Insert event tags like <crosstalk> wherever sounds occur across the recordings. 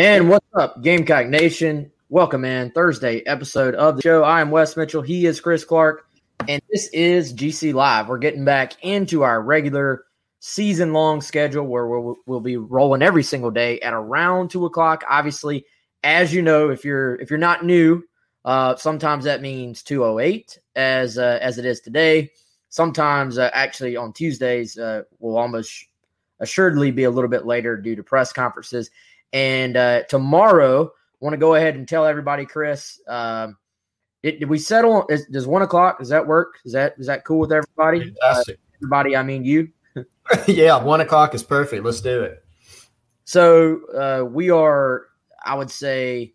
And what's up, Gamecock Nation? Welcome, man. Thursday episode of the show. I am Wes Mitchell. He is Chris Clark, and this is GC Live. We're getting back into our regular season long schedule where we'll, we'll be rolling every single day at around two o'clock. Obviously, as you know, if you're if you're not new, uh, sometimes that means two o eight as uh, as it is today. Sometimes, uh, actually, on Tuesdays, uh, will almost assuredly be a little bit later due to press conferences. And uh, tomorrow, want to go ahead and tell everybody, Chris. Um, did, did we settle? Is, does one o'clock? Does that work? Is that is that cool with everybody? Uh, everybody, I mean you. <laughs> yeah, one o'clock is perfect. Let's do it. So uh, we are, I would say,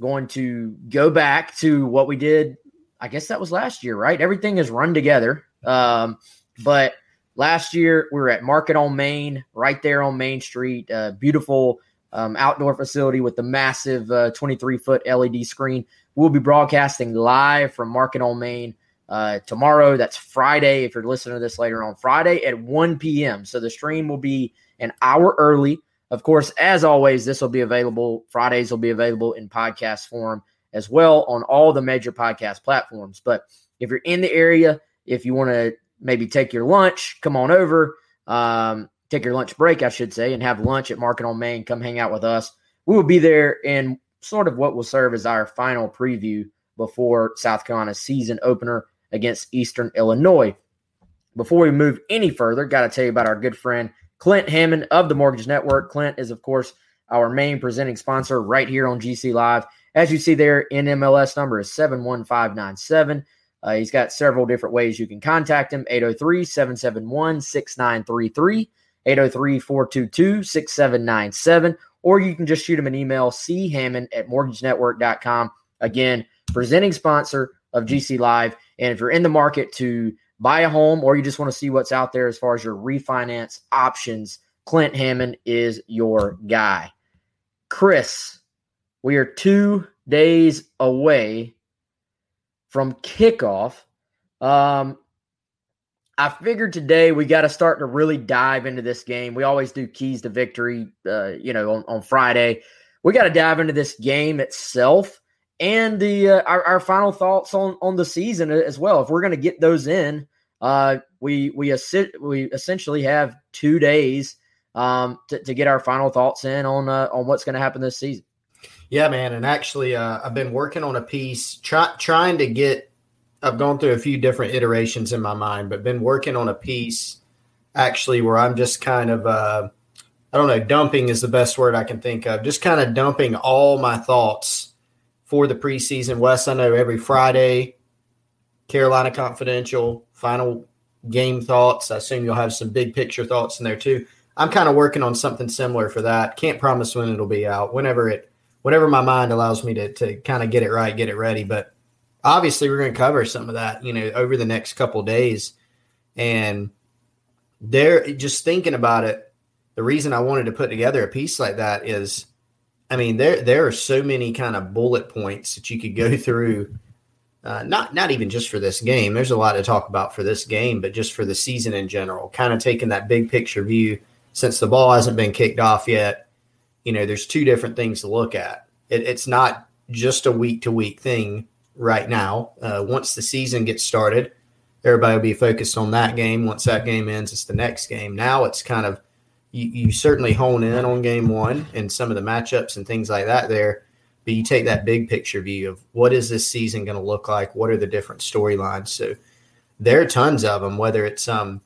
going to go back to what we did. I guess that was last year, right? Everything is run together. Um, but last year we were at Market on Main, right there on Main Street. Uh, beautiful um, outdoor facility with the massive uh, 23 foot LED screen. We'll be broadcasting live from Market on Main uh, tomorrow. That's Friday. If you're listening to this later on Friday at 1 p.m. So the stream will be an hour early. Of course, as always, this will be available. Fridays will be available in podcast form as well on all the major podcast platforms. But if you're in the area, if you want to maybe take your lunch, come on over. Um, take your lunch break, I should say, and have lunch at Market on Main. Come hang out with us. We will be there in sort of what will serve as our final preview before South Carolina's season opener against Eastern Illinois. Before we move any further, got to tell you about our good friend Clint Hammond of the Mortgage Network. Clint is, of course, our main presenting sponsor right here on GC Live. As you see there, NMLS number is 71597. Uh, he's got several different ways you can contact him 803 771 6933. 803-422-6797 or you can just shoot him an email chammond at mortgagenetwork.com again presenting sponsor of gc live. And if you're in the market to buy a home or you just want to see what's out there as far as your refinance options clint hammond is your guy. Chris we are two days away from kickoff. Um, I figured today we got to start to really dive into this game. We always do keys to victory, uh, you know, on, on Friday. We got to dive into this game itself and the uh, our, our final thoughts on on the season as well. If we're going to get those in, uh, we we assi- we essentially have two days um, to, to get our final thoughts in on uh, on what's going to happen this season. Yeah, man, and actually, uh, I've been working on a piece try, trying to get I've gone through a few different iterations in my mind, but been working on a piece actually where I'm just kind of uh, I don't know, dumping is the best word I can think of. Just kind of dumping all my thoughts for the preseason. Wes, I know every Friday, Carolina Confidential, final game thoughts. I assume you'll have some big picture thoughts in there too. I'm kind of working on something similar for that. Can't promise when it'll be out. Whenever it, whenever my mind allows me to to kind of get it right, get it ready. But obviously we're going to cover some of that, you know, over the next couple days. And there, just thinking about it, the reason I wanted to put together a piece like that is, I mean, there there are so many kind of bullet points that you could go <laughs> through. Uh, not not even just for this game. There's a lot to talk about for this game, but just for the season in general. Kind of taking that big picture view. Since the ball hasn't been kicked off yet, you know, there's two different things to look at. It, it's not just a week to week thing right now. Uh, once the season gets started, everybody will be focused on that game. Once that game ends, it's the next game. Now it's kind of you, you certainly hone in on game one and some of the matchups and things like that there. but you take that big picture view of what is this season going to look like? What are the different storylines? So there are tons of them, whether it's um,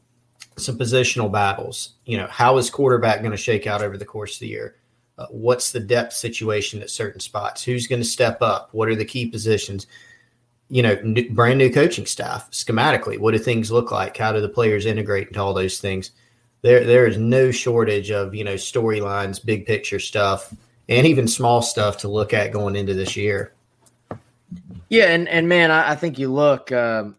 some positional battles. You know, how is quarterback going to shake out over the course of the year? Uh, what's the depth situation at certain spots? Who's going to step up? What are the key positions? You know, new, brand new coaching staff schematically. What do things look like? How do the players integrate into all those things? There, there is no shortage of you know storylines, big picture stuff, and even small stuff to look at going into this year. Yeah, and and man, I, I think you look um,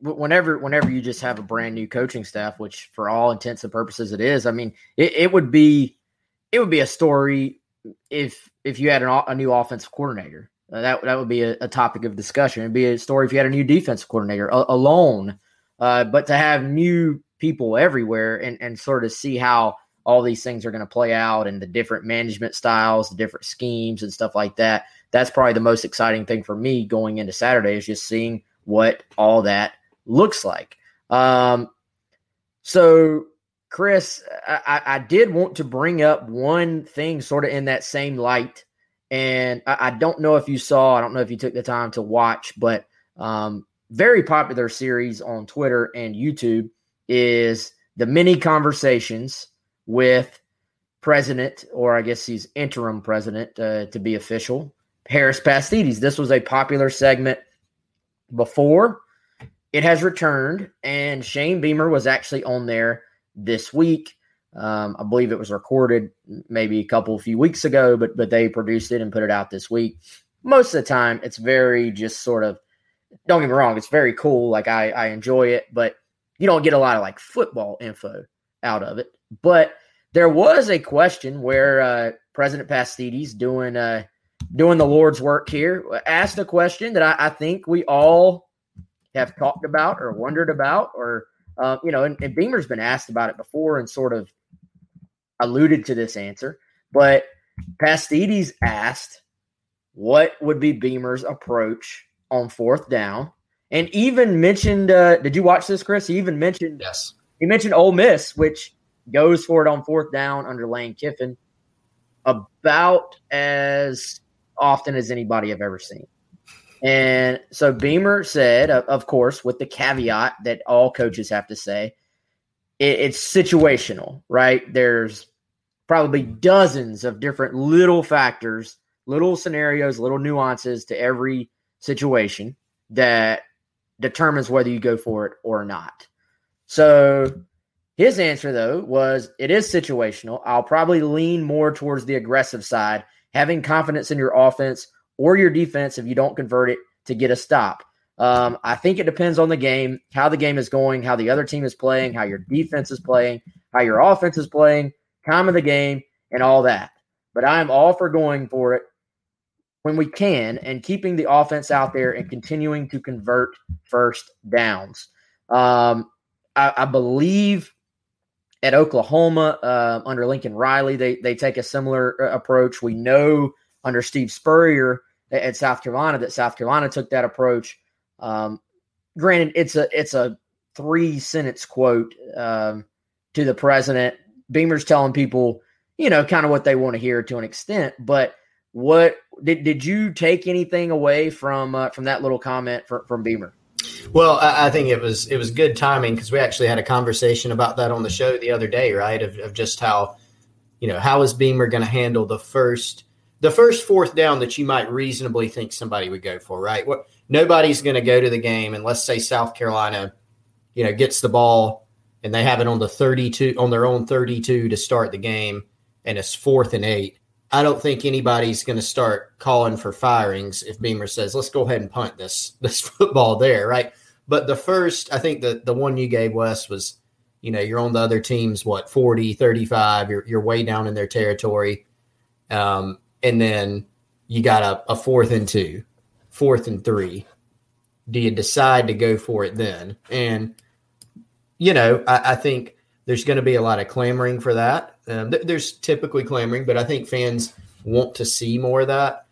whenever whenever you just have a brand new coaching staff, which for all intents and purposes it is. I mean, it, it would be it would be a story if if you had an, a new offensive coordinator. Uh, that that would be a, a, topic of discussion. It'd be a story if you had a new defensive coordinator a, alone. Uh, but to have new people everywhere and and sort of see how all these things are going to play out and the different management styles, the different schemes and stuff like that. That's probably the most exciting thing for me going into Saturday is just seeing what all that looks like. Um, so Chris, I, I, did want to bring up one thing sort of in that same light. And I, I, don't know if you saw, I don't know if you took the time to watch, but um, very popular series on Twitter and YouTube is the mini conversations with president, or I guess he's interim president uh, to be official, Harris Pastides. This was a popular segment before. It has returned, and Shane Beamer was actually on there this week. Um, I believe it was recorded maybe a couple few weeks ago, but but they produced it and put it out this week. Most of the time, it's very just sort of. Don't get me wrong; it's very cool. Like I I enjoy it, but you don't get a lot of like football info out of it. But there was a question where uh, President Pastides doing uh, doing the Lord's work here asked a question that I, I think we all have talked about or wondered about or uh, you know, and, and Beamer's been asked about it before and sort of alluded to this answer, but Pastides asked what would be Beamer's approach on fourth down, and even mentioned. Uh, did you watch this, Chris? He even mentioned. Yes. He mentioned Ole Miss, which goes for it on fourth down under Lane Kiffin, about as often as anybody I've ever seen. And so Beamer said, of course, with the caveat that all coaches have to say, it's situational, right? There's probably dozens of different little factors, little scenarios, little nuances to every situation that determines whether you go for it or not. So his answer, though, was it is situational. I'll probably lean more towards the aggressive side, having confidence in your offense or your defense if you don't convert it to get a stop. Um, I think it depends on the game, how the game is going, how the other team is playing, how your defense is playing, how your offense is playing, time of the game, and all that. But I'm all for going for it when we can and keeping the offense out there and continuing to convert first downs. Um, I, I, believe at Oklahoma uh, under Lincoln Riley, they they take a similar uh, approach. We know under Steve Spurrier at South Carolina that South Carolina took that approach. Um, granted, it's a it's a three sentence quote um, to the president. Beamer's telling people, you know, kind of what they want to hear to an extent. But what did did you take anything away from uh, from that little comment for, from Beamer? Well, I, think it was it was good timing because we actually had a conversation about that on the show the other day, right? Of, of just how you know how is Beamer going to handle the first the first fourth down that you might reasonably think somebody would go for, right? What nobody's going to go to the game and let's say South Carolina, you know, gets the ball and they have it on the 32 on their own 32 to start the game and it's fourth and 8. I don't think anybody's going to start calling for firings if Beamer says, "Let's go ahead and punt this <laughs> this football there," right? But the first, I think the the one you gave Wes was, you know, you're on the other team's what 40, 35, you're you're way down in their territory. Um, and then you got a, a fourth and two, fourth and three. Do you decide to go for it then? And you know, I, I think there's going to be a lot of clamoring for that. Um, th- there's typically clamoring, but I think fans want to see more of that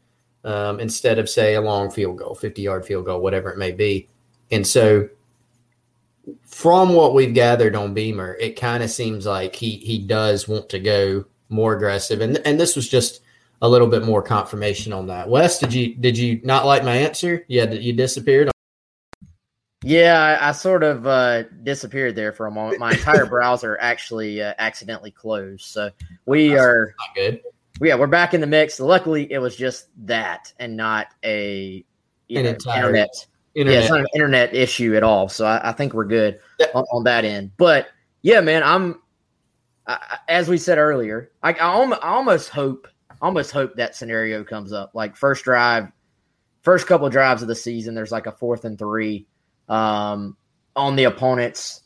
um, instead of say a long field goal, 50 yard field goal, whatever it may be. And so, from what we've gathered on Beamer, it kind of seems like he he does want to go more aggressive. And and this was just a little bit more confirmation on that. Wes, did you did you not like my answer? Yeah, you disappeared. Yeah, I, I sort of uh, disappeared there for a moment. My entire <laughs> browser actually uh, accidentally closed. So we That's are good. yeah, we're back in the mix. Luckily, it was just that and not a you An know, entire internet. Yeah, Internet. it's not an internet issue at all. So I, I think we're good Yeah. on, on that end. But yeah, man, I'm I, as we said earlier. I, I almost hope, almost hope that scenario comes up. Like first drive, first couple drives of the season, there's like a fourth and three um, on the opponent's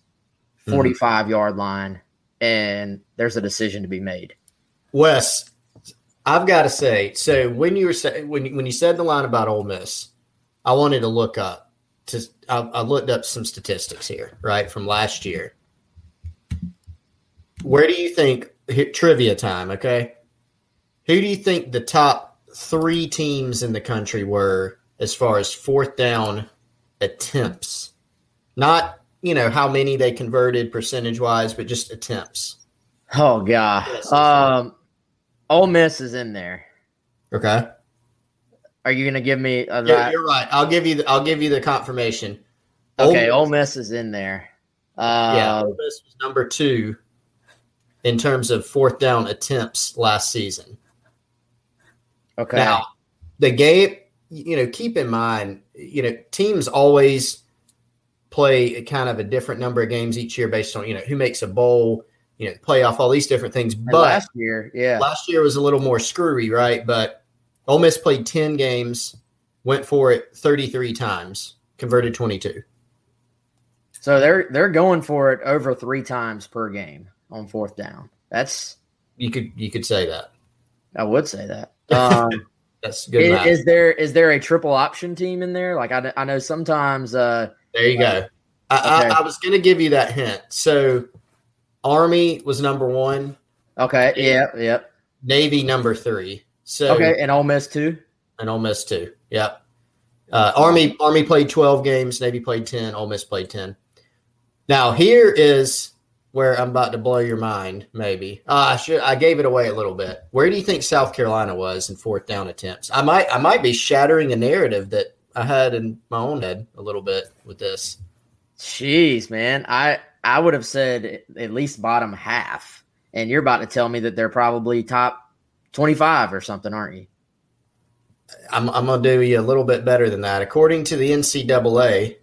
Mhm. 45 yard line, and there's a decision to be made. Wes, I've got to say, so when you were say, when you- when you said the line about Ole Miss, I wanted to look up to I, I looked up some statistics here, right from last year. Where do you think trivia time? Okay, who do you think the top three teams in the country were as far as fourth down attempts? Not you know how many they converted percentage wise, but just attempts. Oh god, Yes. um, Ole Miss is in there. Okay. Are you gonna give me a You're, right? you're right. I'll give you. The, I'll give you the confirmation. Ole Okay, Miss- Ole Miss is in there. Uh, yeah, Ole Miss was number two in terms of fourth down attempts last season. Okay. Now, the game, you know, keep in mind, you know, teams always play a kind of a different number of games each year based on you know who makes a bowl, you know, playoff, all these different things. And But last year, yeah. last year was a little more screwy, right? But Ole Miss played ten games, went for it thirty three times, converted twenty two. So they're they're going for it over three times per game on fourth down. That's You could you could say that. I would say that. <laughs> Um, That's good. is, is there is there a triple option team in there? Like I, I know sometimes. Uh, There you go. I, Okay. I, I was going to give you that hint. So, Army was number one, okay, yeah, yep. Navy number three. So, Okay, and Ole Miss too. and Ole Miss two. Yep. Uh, Army Army played twelve games. Navy played ten. Ole Miss played ten. Now here is where I'm about to blow your mind. Maybe uh, I should. I gave it away a little bit. Where do you think South Carolina was in fourth down attempts? I might. I might be shattering a narrative that I had in my own head a little bit with this. Jeez, man, I I would have said at least bottom half, and you're about to tell me that they're probably top twenty five or something, aren't you? I'm, I'm going to do you a little bit better than that. According to the NCAA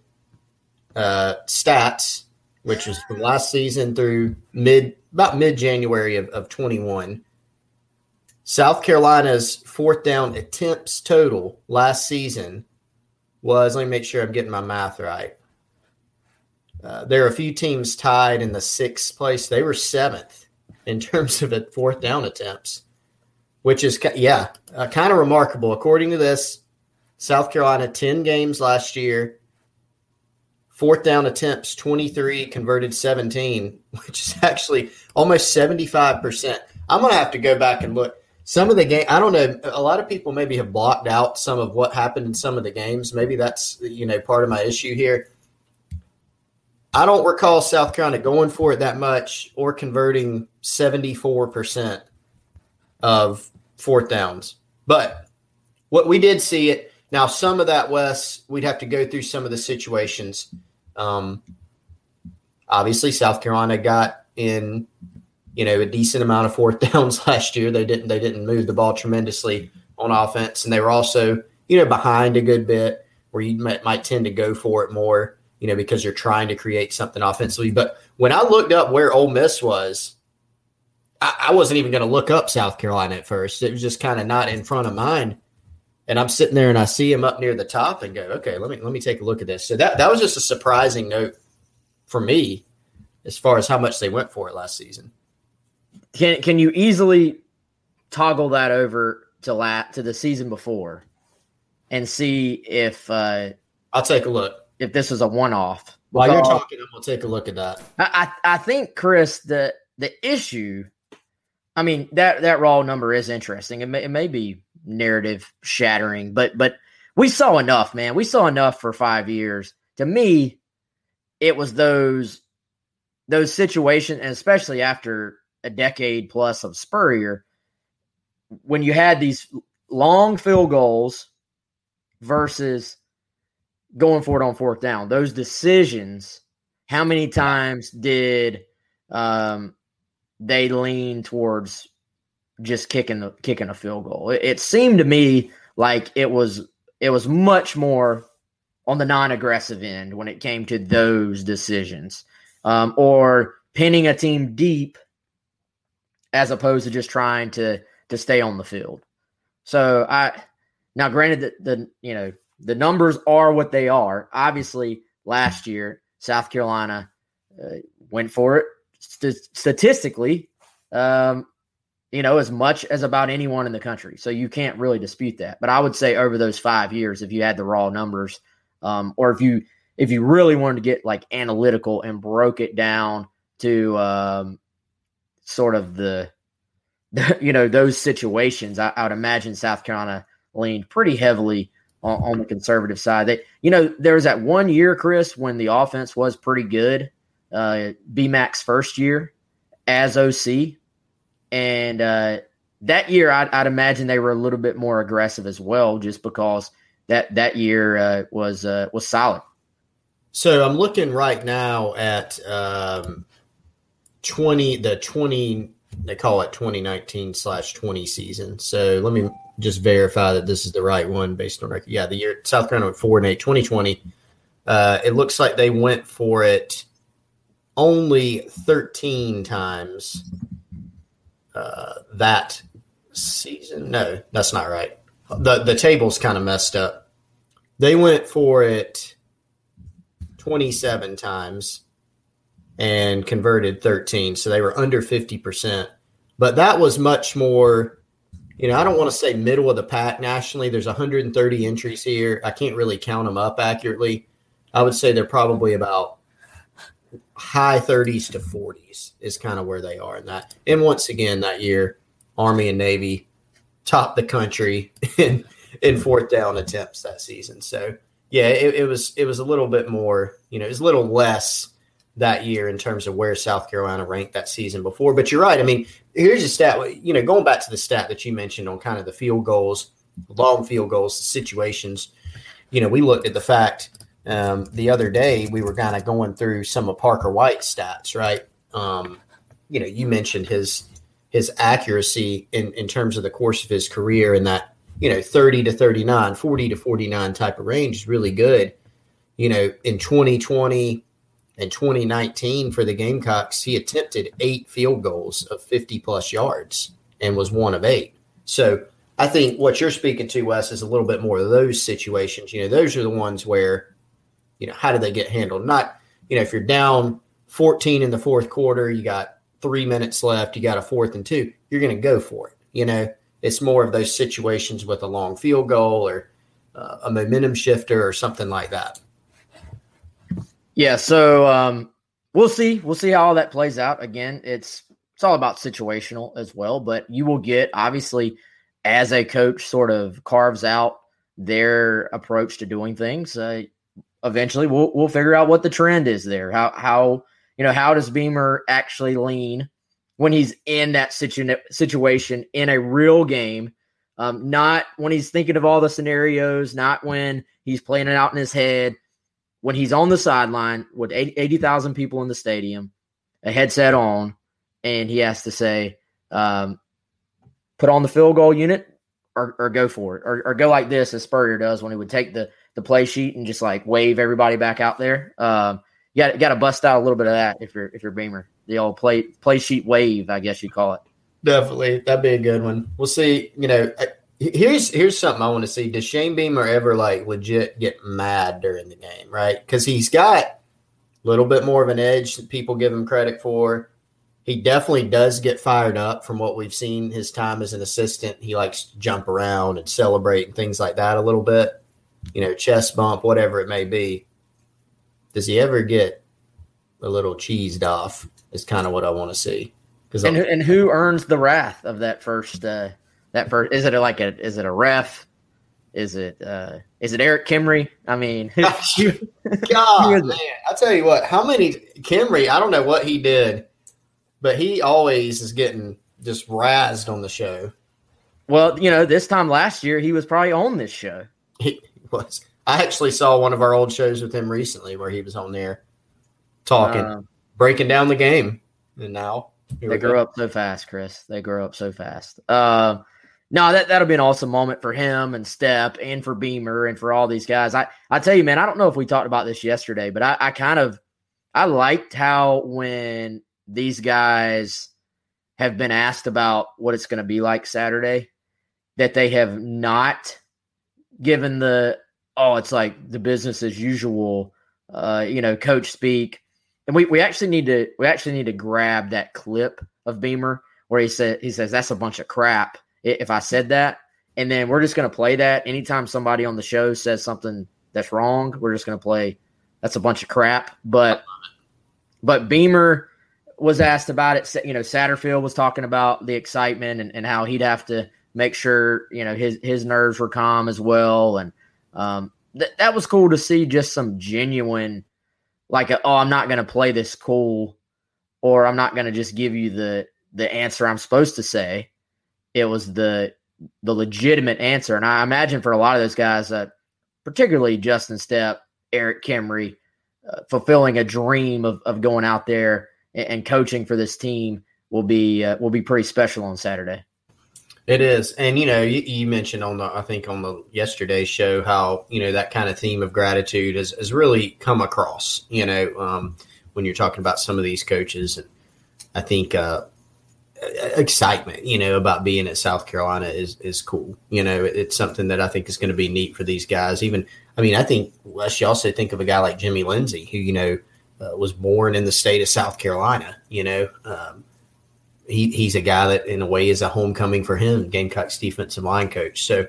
uh, stats, which was from last season through mid about mid January of, of 21, South Carolina's fourth down attempts total last season was. Let me make sure I'm getting my math right. Uh, there are a few teams tied in the sixth place. They were seventh in terms of it fourth down attempts which is yeah, uh, kind of remarkable. According to this, South Carolina ten games last year, fourth down attempts twenty three, converted seventeen, <laughs> which is actually almost seventy five percent. I'm gonna have to go back and look some of the game. I don't know. A lot of people maybe have blocked out some of what happened in some of the games. Maybe that's you know part of my issue here. I don't recall South Carolina going for it that much or converting seventy four percent of fourth downs. But what we did see it now, some of that, Wes, we'd have to go through some of the situations. Um, obviously, South Carolina got in, you know, a decent amount of fourth <laughs> downs last year. They didn't they didn't move the ball tremendously on offense, and they were also, you know, behind a good bit where you might, might tend to go for it more, you know, because you're trying to create something offensively. But when I looked up where Ole Miss was, I, I wasn't even going to look up South Carolina at first. It was just kind of not in front of mine. And I'm sitting there and I see him up near the top and go, okay, let me let me take a look at this. So that that was just a surprising note for me as far as how much they went for it last season. Can can you easily toggle that over to la- to the season before and see if uh, I'll take a look. if this was a one off? While you're talking, I'm gonna take a look at that. I, I I think Chris the the issue. I mean that that raw number is interesting. It may, it may be narrative shattering, but but we saw enough, man. We saw enough for five years. To me, it was those those situations, and especially after a decade plus of Spurrier, when you had these long field goals versus going for it on fourth down, those decisions, how many times did um, they lean towards just kicking the kicking a field goal? It, it seemed to me like it was it was much more on the non-aggressive end when it came to those decisions, um, or pinning a team deep as opposed to just trying to to stay on the field. So I now granted that the you know the numbers are what they are. Obviously, last year South Carolina uh, went for it st- statistically, um, you know, as much as about anyone in the country. So you can't really dispute that. But I would say over those five years, if you had the raw numbers, um, or if you if you really wanted to get like analytical and broke it down to um, sort of the, the, you know those situations, I, I, would imagine South Carolina leaned pretty heavily on, on the conservative side. They, you know, there was that one year, Chris, when the offense was pretty good. Uh, BMAC's first year as OC, and uh, that year I'd, I'd, imagine they were a little bit more aggressive as well, just because that that year uh, was uh, was solid. So I'm looking right now at um, twenty the twenty they call it 2019 slash 20 season. So let me just verify that this is the right one based on record. Yeah, the year South Carolina went four and eight, 2020. Uh, it looks like they went for it only 13 times uh, that season. No, that's not right. The the table's kind of messed up. They went for it 27 times and converted 13. So they were under 50%. But that was much more, you know, I don't want to say middle of the pack nationally. There's 130 entries here. I can't really count them up accurately. I would say they're probably about high 30s to 40s is kind of where they are in that. And once again, that year, Army and Navy topped the country <laughs> in in fourth down attempts that season. So yeah, it, it was it was a little bit more, you know, it was a little less that year in terms of where South Carolina ranked that season before. But you're right. I mean, here's a stat. You know, going back to the stat that you mentioned on kind of the field goals, long field goals, situations. You know, we looked at the fact um, the other day we were kind of going through some of Parker White's stats, right? Um, you know, you mentioned his his accuracy in in terms of the course of his career and that you know 30 to 39 40 to 49 type of range is really good. You know in 2020 and 2019 for the gamecocks he attempted eight field goals of 50 plus yards and was one of eight. So i think what you're speaking to wes is a little bit more of those situations. You know those are the ones where you know, how do they get handled? Not, you know, if you're down 14 in the fourth quarter, you got three minutes left, you got a fourth and two, you're going to go for it. You know, it's more of those situations with a long field goal or uh, a momentum shifter or something like that. Yeah. So um, we'll see. We'll see how all that plays out. Again, it's it's all about situational as well. But you will get obviously as a coach sort of carves out their approach to doing things. Uh, eventually we'll we'll figure out what the trend is there. How how you know how does Beamer actually lean when he's in that situ- situation in a real game, um, not when he's thinking of all the scenarios, not when he's playing it out in his head. When he's on the sideline with 80,000 people in the stadium, a headset on, and he has to say, um, put on the field goal unit or, or go for it, or, or go like this as Spurrier does when he would take the the play sheet and just like wave everybody back out there. Um, you got got to bust out a little bit of that if you're if you're Beamer. The old play play sheet wave, I guess you call it. Definitely, that'd be a good one. We'll see. You know, here's here's something I want to see. Does Shane Beamer ever like legit get mad during the game? Right, because he's got a little bit more of an edge that people give him credit for. He definitely does get fired up from what we've seen his time as an assistant. He likes to jump around and celebrate and things like that a little bit you know, chest bump, whatever it may be. Does he ever get a little cheesed off? Is kind of what I want to see. Because and, and who earns the wrath of that first? Uh, that first is it like a is it a ref? Is it uh, is it Erik Kimrey? I mean, <laughs> God, man, I tell you what, how many Kimrey? I don't know what he did, but he always is getting just razzed on the show. Well, you know, this time last year he was probably on this show. He <laughs> was. I actually saw one of our old shows with him recently where he was on there talking, uh, breaking down the game. And now they grow up so fast, Chris. They grow up so fast. Uh, no, that that'll be an awesome moment for him and Stepp and for Beamer and for all these guys. I I tell you, man, I don't know if we talked about this yesterday, but I, I kind of I liked how when these guys have been asked about what it's going to be like Saturday, that they have not given the oh, it's like the business as usual, uh, you know, coach speak. And we, we actually need to we actually need to grab that clip of Beamer where he said he says that's a bunch of crap if I said that. And then we're just gonna play that anytime somebody on the show says something that's wrong, we're just gonna play that's a bunch of crap. But but Beamer was asked about it. You know, Satterfield was talking about the excitement and, and how he'd have to make sure you know his his nerves were calm as well, and um, th- that was cool to see. Just some genuine, like, a, oh, I'm not going to play this cool, or I'm not going to just give you the the answer I'm supposed to say. It was the the legitimate answer, and I imagine for a lot of those guys, uh, particularly Justin Stepp, Erik Kimrey, uh, fulfilling a dream of of going out there and, and coaching for this team will be uh, will be pretty special on Saturday. It is, and you know, you, you, mentioned on the I think on the yesterday show how you know that kind of theme of gratitude has, has really come across. You know, um, when you're talking about some of these coaches, and I think uh, excitement, you know, about being at South Carolina is is cool. You know, it's something that I think is going to be neat for these guys. Even, I mean, I think let's also think of a guy like Jimmy Lindsey, who you know uh, was born in the state of South Carolina. You know. Um, he, he's a guy that, in a way, is a homecoming for him, Gamecocks defensive line coach. So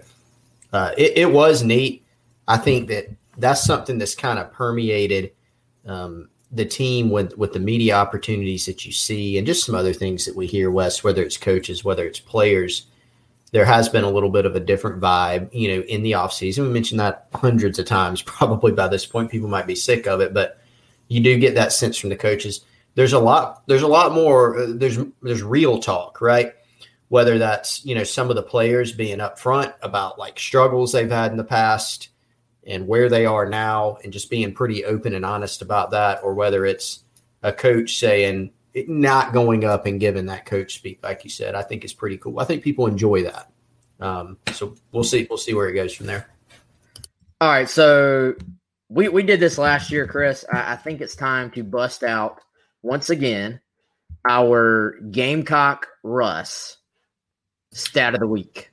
uh, it, it, was neat. I think that that's something that's kind of permeated um, the team with with the media opportunities that you see, and just some other things that we hear, Wes. Whether it's coaches, whether it's players, there has been a little bit of a different vibe, you know, in the offseason. We mentioned that hundreds of times. <laughs> Probably by this point, people might be sick of it, but you do get that sense from the coaches there's a lot there's a lot more uh, there's there's real talk right? Whether that's you know some of the players being upfront about like struggles they've had in the past and where they are now and just being pretty open and honest about that or whether it's a coach saying not going up and giving that coach speak like you said i think is pretty cool. I think people enjoy that. Um, so we'll see we'll see where it goes from there. All right so we we did this last year chris. I, I think it's time to bust out once again our Gamecock Russ stat of the week.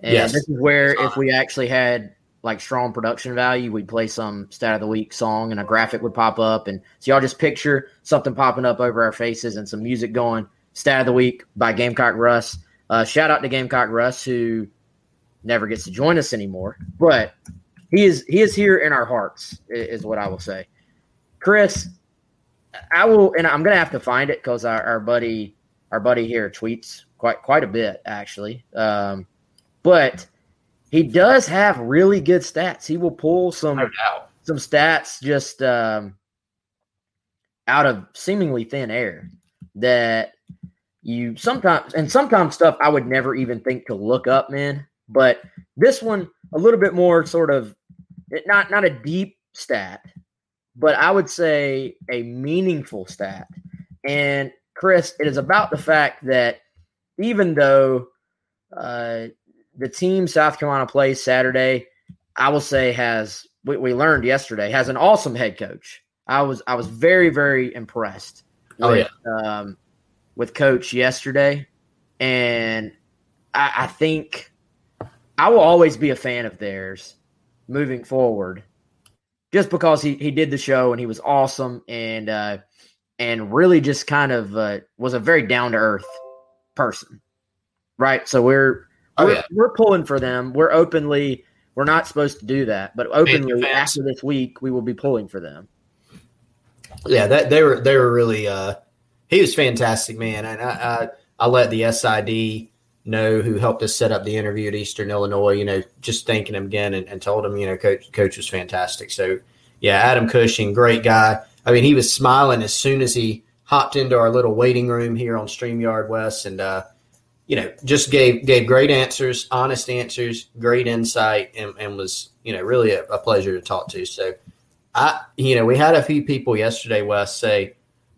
And yes. this is where if we actually had like strong production value, we'd play some stat of the week song and a graphic would pop up. And so y'all just picture something popping up over our faces and some music going. Stat of the week by Gamecock Russ. Uh, shout out to Gamecock Russ who never gets to join us anymore, but he is he is here in our hearts, is what I will say. Chris, I will, and I'm gonna have to find it because our, our buddy, our buddy here tweets quite quite a bit actually. Um, but he does have really good stats. He will pull some some stats just um, out of seemingly thin air that you sometimes and sometimes stuff I would never even think to look up, man. But this one a little bit more sort of not not a deep stat, but I would say a meaningful stat. And Chris, it is about the fact that even though uh, the team South Carolina plays Saturday, I will say has we, we, learned yesterday has an awesome head coach. I was I was very very impressed. Oh with, yeah, um, with coach yesterday, and I, I think I will always be a fan of theirs moving forward just because he, he did the show and he was awesome and uh, and really just kind of uh, was a very down to earth person, right? So we're oh, we're, yeah. we're pulling for them. We're openly we're not supposed to do that, but openly after this week we will be pulling for them. Yeah, that they were they were really uh, he was fantastic, man, and I, I I let the SID know who helped us set up the interview at Eastern Illinois, you know, just thanking him again and, and, told him, you know, coach, coach was fantastic. So, yeah, Adam Cushing, great guy. I mean, he was smiling as soon as he hopped into our little waiting room here on StreamYard Wes, And, uh, you know, just gave gave great answers, honest answers, great insight, and, and was you know really a, a pleasure to talk to. So, I you know we had a few people yesterday, Wes, say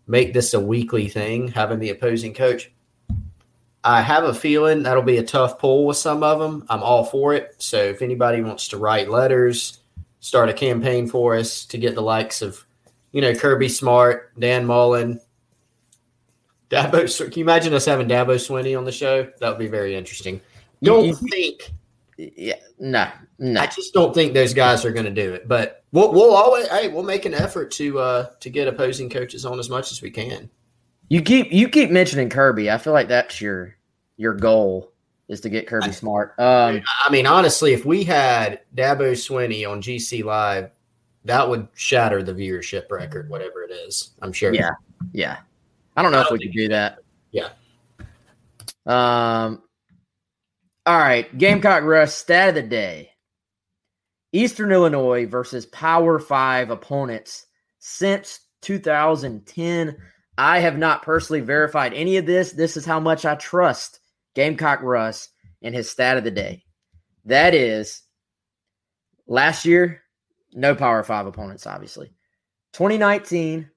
make this a weekly thing, having the opposing coach. I have a feeling that'll be a tough pull with some of them. I'm all for it. So if anybody wants to write letters, start a campaign for us to get the likes of, you know, Kirby Smart, Dan Mullen, Dabo. Can you imagine us having Dabo Swinney on the show? That would be very interesting. Don't think? Yeah, no, no. I just don't think those guys are going to do it. But we'll, we'll always, hey, we'll make an effort to uh to get opposing coaches on as much as we can. You keep you keep mentioning Kirby. I feel like that's your your goal is to get Kirby Smart. Um, I mean, honestly, if we had Dabo Swinney on GC Live, that would shatter the viewership record, whatever it is. I'm sure. Yeah, yeah. I don't know I don't if we could do that. Yeah. Um. All right, Gamecock Russ stat of the day: Eastern Illinois versus Power Five opponents since 2010. I have not personally verified any of this. This is how much I trust Gamecock Russ and his stat of the day. That is last year, no Power Five opponents, obviously. 2019,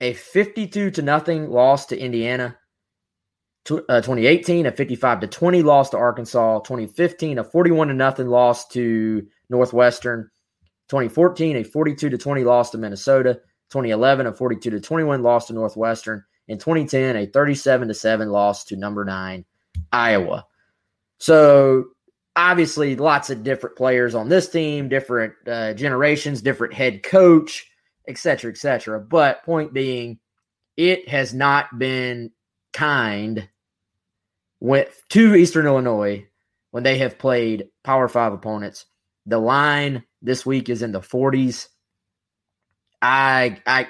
a 52 to nothing loss to Indiana. Uh, 2018, a 55 to 20 loss to Arkansas. 2015, a 41 to nothing loss to Northwestern. 2014, a 42 to 20 loss to Minnesota. 2011, a 42 to 21 loss to Northwestern. In 2010, a 37 to 7 loss to number nine Iowa. So obviously, lots of different players on this team, different uh, generations, different head coach, etc., etc. But point being, it has not been kind with to Eastern Illinois when they have played Power Five opponents. The line this week is in the 40s. I I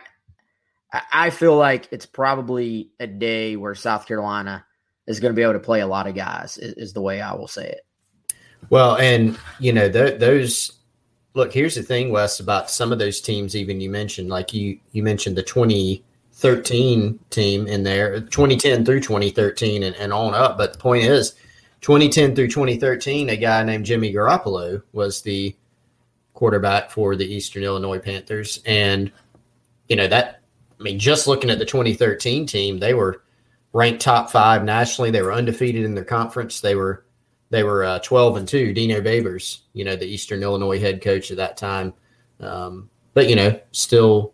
I feel like it's probably a day where South Carolina is going to be able to play a lot of guys. Is, is the way I will say it. Well, and you know th- those. Look, here's the thing, Wes, about some of those teams. Even you mentioned, like you you mentioned the 2013 team in there, 2010 through 2013, and, and on up. But the point is, 2010 through 2013, a guy named Jimmy Garoppolo was the quarterback for the Eastern Illinois Panthers, and you know that. I mean, just looking at the 2013 team, they were ranked top five nationally. They were undefeated in their conference. They were they were uh, 12 and two. Dino Babers, you know, the Eastern Illinois head coach at that time, um, but you know, still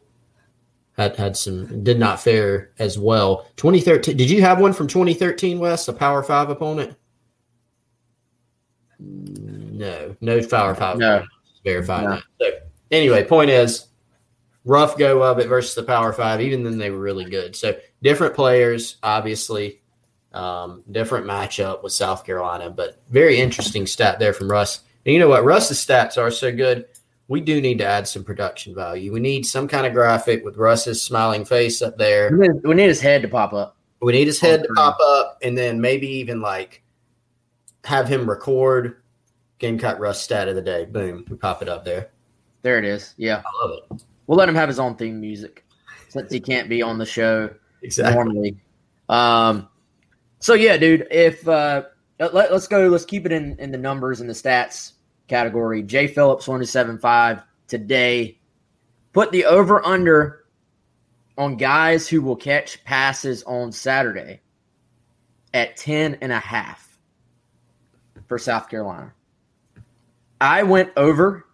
had had some did not fare as well. 2013. Did you have one from 2013, Wes? A Power Five opponent? No, no Power Five. No, verified. No. So anyway, point is, rough go of it versus the Power Five. Even then, they were really good. So different players, obviously, um, different matchup with South Carolina, but very interesting stat there from Russ. And you know what? Russ's stats are so good. We do need to add some production value. We need some kind of graphic with Russ's smiling face up there. We need his head to pop up. We need his head to pop up, and then maybe even like have him record Gamecock Russ stat of the day. Boom, we pop it up there. There it is. Yeah, I love it. We'll let him have his own theme music since he can't be on the show exactly. normally. Um, so yeah, dude. If uh, let, us go, let's keep it in in the numbers and the stats category. Jay Phillips one to seven five today. Put the over under on guys who will catch passes on Saturday at 10 and a half for South Carolina. I went over.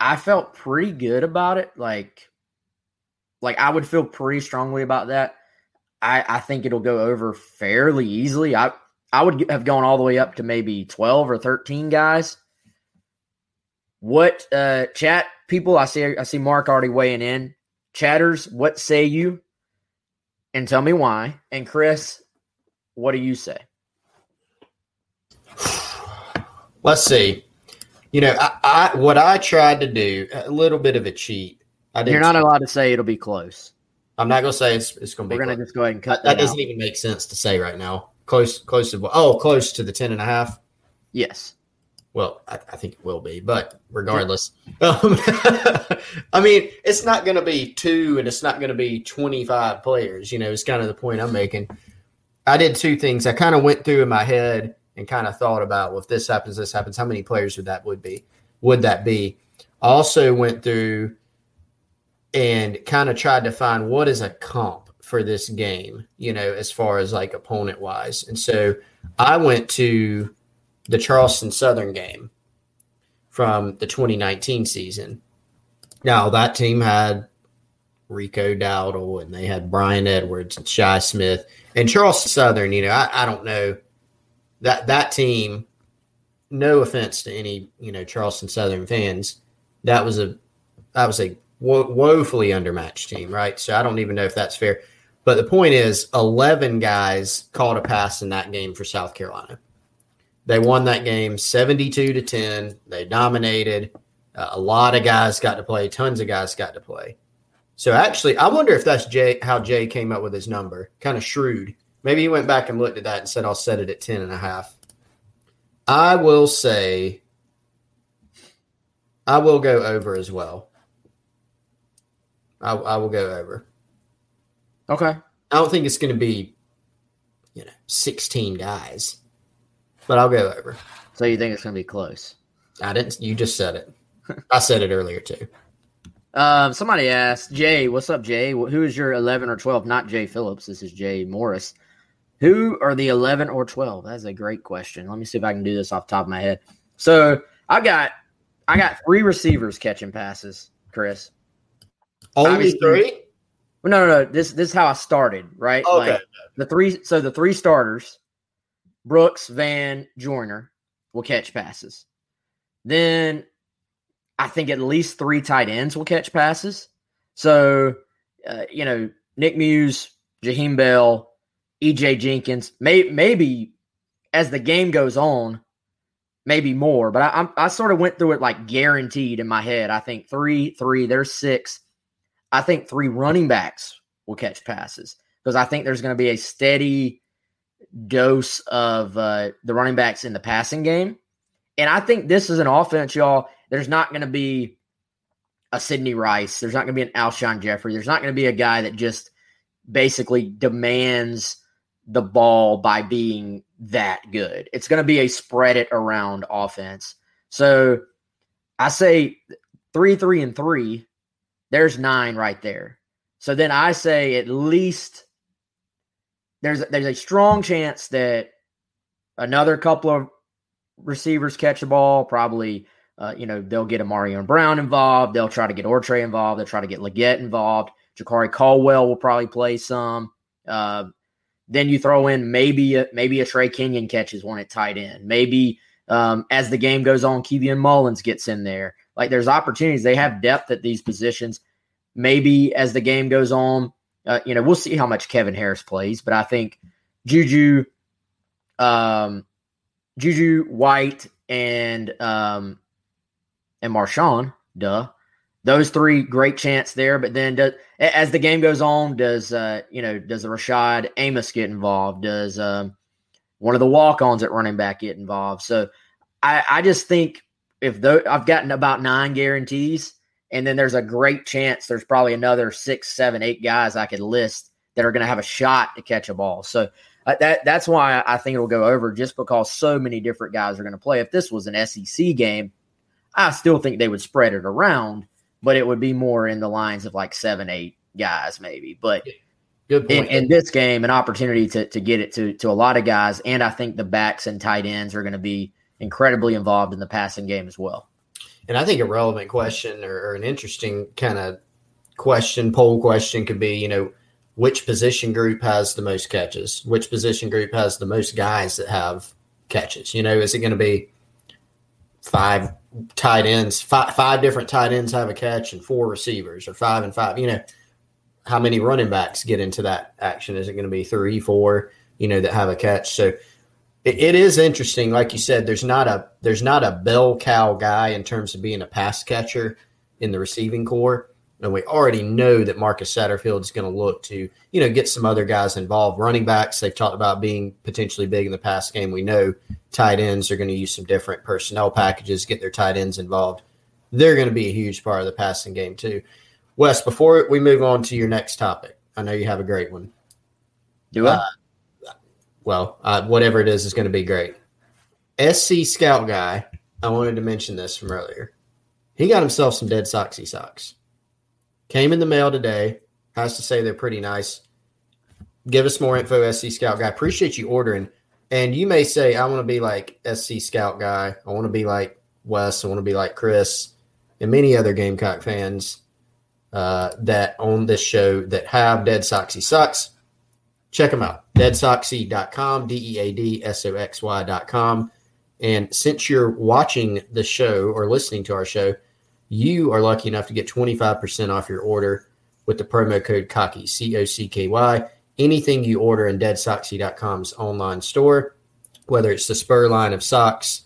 I felt pretty good about it. Like like I would feel pretty strongly about that. I, I think it'll go over fairly easily. I I would have gone all the way up to maybe 12 or 13 guys. What uh chat people I see I see Mark already weighing in. Chatters, what say you? And tell me why. And Chris, what do you say? Let's see. You know, I, I what I tried to do a little bit of a cheat you're not allowed to say it'll be close. I'm not going to say it's, it's going to be. We're going to just go ahead and cut that. That doesn't out. even make sense to say right now. Close, close to oh, close to the ten and a half. Yes. Well, I, I think it will be, but regardless, um, <laughs> I mean, it's not going to be two, and it's not going to be 25 players. You know, it's kind of the point I'm making. I did two things. I kind of went through in my head and kind of thought about, well, if this happens, this happens, how many players would that would be? Would that be? Also went through and kind of tried to find what is a comp for this game, you know, as far as like opponent wise. And so I went to the Charleston Southern game from the 2019 season. Now that team had Rico Dowdle and they had Bryan Edwards and Shi Smith and Charleston Southern. You know, I, I don't know that that team. No offense to any you know Charleston Southern fans, that was a that was a wo- woefully undermatched team, right? So I don't even know if that's fair. But the point is, eleven guys caught a pass in that game for South Carolina. They won that game seventy-two to ten. They dominated. Uh, a lot of guys got to play. Tons of guys got to play. So actually, I wonder if that's Jay how Jay came up with his number. Kind of shrewd. Maybe he went back and looked at that and said, I'll set it at 10 and a half. I will say I will go over as well. I, I will go over. Okay. I don't think it's going to be, you know, 16 guys, but I'll go over. So you think it's going to be close? I didn't. You just said it. I said it earlier too. Um, somebody asked Jay, "What's up, Jay? Who is your eleven or 12? Not Jay Phillips. This is Jay Morris. Who are the eleven or twelve? That's a great question. Let me see if I can do this off top of my head. So I got, I got three receivers catching passes, Chris. Only Obviously- three. Well, no, no, no. This this is how I started, right? Okay. Like the three. So the three starters, Brooks, Vann, Joyner, will catch passes. Then I think at least three tight ends will catch passes. So uh, you know Nick Muse, Jaheim Bell, EJ Jenkins, may, maybe as the game goes on, maybe more. But I, I'm, I sort of went through it like guaranteed in my head. I think three, three. There's six. I think three running backs will catch passes because I think there's going to be a steady dose of uh, the running backs in the passing game. And I think this is an offense, y'all. There's not going to be a Sidney Rice. There's not going to be an Alshon Jeffery. There's not going to be a guy that just basically demands the ball by being that good. It's going to be a spread it around offense. So I say three, three, and three. There's nine right there. So then I say at least there's there's a strong chance that another couple of receivers catch the ball. Probably, uh, you know, they'll get Ahmarean Brown involved. They'll try to get Ortre involved. They'll try to get Legette involved. Jakari Caldwell will probably play some. Uh, then you throw in maybe a, maybe a Trey Kenyon catches one at tight end. Maybe um, as the game goes on, Keveon Mullins gets in there. Like there's opportunities. They have depth at these positions. Maybe as the game goes on, uh, you know, we'll see how much Kevin Harris plays, but I think Juju, um, Juju White and um, and Marshawn, duh, those three great chance there. But then, does, as the game goes on, does uh, you know does the Rashad Amos get involved? Does um, one of the walk-ons at running back get involved? So I, I just think if though I've gotten about nine guarantees, and then there's a great chance there's probably another six, seven, eight guys I could list that are going to have a shot to catch a ball. So uh, that that's why I think it'll go over, just because so many different guys are going to play. If this was an SEC game, I still think they would spread it around, but it would be more in the lines of like seven, eight guys maybe. But Good in, point. in this game, an opportunity to to get it to to a lot of guys, and I think the backs and tight ends are going to be incredibly involved in the passing game as well. And I think a relevant question or, or an interesting kind of question, poll question could be, you know, which position group has the most catches? Which position group has the most guys that have catches? You know, is it going to be five tight ends, five, five different tight ends have a catch and four receivers or five and five? You know, how many running backs get into that action? Is it going to be three, four, you know, that have a catch? So it, it is interesting. Like you said, there's not a there's not a bell cow guy in terms of being a pass catcher in the receiving corps. And we already know that Marcus Satterfield is going to look to, you know, get some other guys involved. Running backs, they've talked about being potentially big in the pass game. We know tight ends are going to use some different personnel packages, get their tight ends involved. They're going to be a huge part of the passing game too. Wes, before we move on to your next topic, I know you have a great one. Do I? Uh, well, uh, whatever it is is going to be great. SC Scout guy, I wanted to mention this from earlier. He got himself some dead soxy socks. Came in the mail today. Has to say they're pretty nice. Give us more info, SC Scout guy. Appreciate you ordering. And you may say, I want to be like SC Scout guy. I want to be like Wes. I want to be like Chris and many other Gamecock fans uh, that own this show that have Dead Soxy Socks. Check them out. DeadSoxy.com, D E A D S O X Y.com. And since you're watching the show or listening to our show, you are lucky enough to get 25% off your order with the promo code COCKY, C O C K Y. Anything you order in deadsoxy.com's online store, whether it's the Spur line of socks,